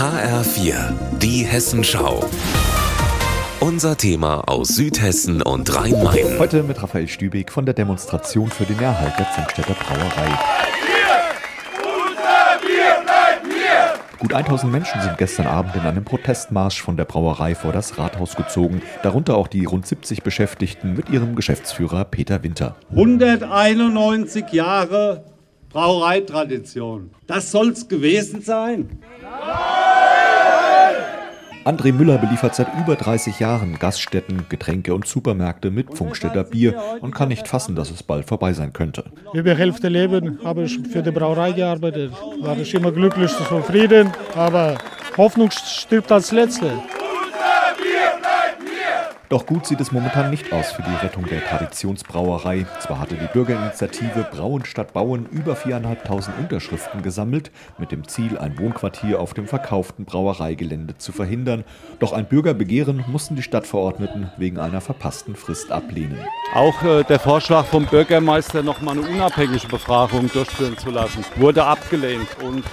HR4, die Hessenschau. Unser Thema aus Südhessen und Rhein-Main. Heute mit Raphael Stübig von der Demonstration für den Erhalt der Zimtstädter Brauerei. Gut 1000 Menschen sind gestern Abend in einem Protestmarsch von der Brauerei vor das Rathaus gezogen, darunter auch die rund 70 Beschäftigten mit ihrem Geschäftsführer Peter Winter. 191 Jahre Brauereitradition. Das soll's gewesen sein. André Müller beliefert seit über 30 Jahren Gaststätten, Getränke und Supermärkte mit Funkstädter Bier und kann nicht fassen, dass es bald vorbei sein könnte. Über Hälfte Leben habe ich für die Brauerei gearbeitet. War ich immer glücklich und zufrieden, aber Hoffnung stirbt als Letzte. Doch gut sieht es momentan nicht aus für die Rettung der Traditionsbrauerei. Zwar hatte die Bürgerinitiative Brauen statt Bauen über 4.500 Unterschriften gesammelt, mit dem Ziel, ein Wohnquartier auf dem verkauften Brauereigelände zu verhindern. Doch ein Bürgerbegehren mussten die Stadtverordneten wegen einer verpassten Frist ablehnen. Auch äh, der Vorschlag vom Bürgermeister, noch mal eine unabhängige Befragung durchführen zu lassen, wurde abgelehnt. Und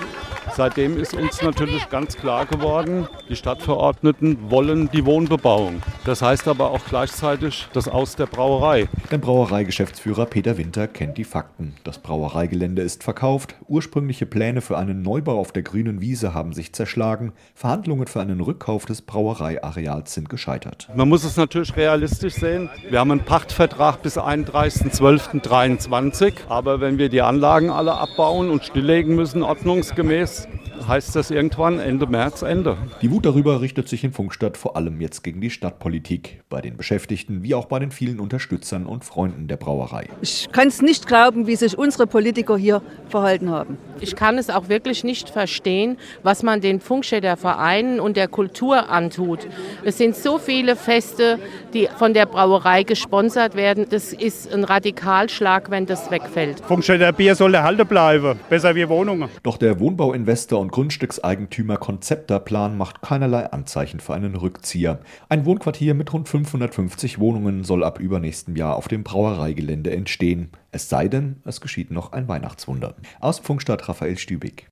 Seitdem ist uns natürlich ganz klar geworden, die Stadtverordneten wollen die Wohnbebauung. Das heißt aber auch gleichzeitig das Aus der Brauerei. Der Brauereigeschäftsführer Peter Winter kennt die Fakten. Das Brauereigelände ist verkauft, ursprüngliche Pläne für einen Neubau auf der grünen Wiese haben sich zerschlagen, Verhandlungen für einen Rückkauf des Brauereiareals sind gescheitert. Man muss es natürlich realistisch sehen. Wir haben einen Pachtvertrag bis 31.12.23, aber wenn wir die Anlagen alle abbauen und stilllegen müssen, ordnungsgemäß, heißt das irgendwann Ende März Ende. Die Wut darüber richtet sich in Funkstadt vor allem jetzt gegen die Stadtpolitik, bei den Beschäftigten wie auch bei den vielen Unterstützern und Freunden der Brauerei. Ich kann es nicht glauben, wie sich unsere Politiker hier verhalten haben. Ich kann es auch wirklich nicht verstehen, was man den Funkstädter Vereinen und der Kultur antut. Es sind so viele Feste, die von der Brauerei gesponsert werden. Das ist ein Radikalschlag, wenn das wegfällt. Funkstädter Bier soll erhalten bleiben, besser wie Wohnungen. Doch der Wohnbauinvestor und Grundstückseigentümer Konzepterplan macht keinerlei Anzeichen für einen Rückzieher. Ein Wohnquartier mit rund 550 Wohnungen soll ab übernächstem Jahr auf dem Brauereigelände entstehen. Es sei denn, es geschieht noch ein Weihnachtswunder. Aus Funkstadt Raphael Stübig.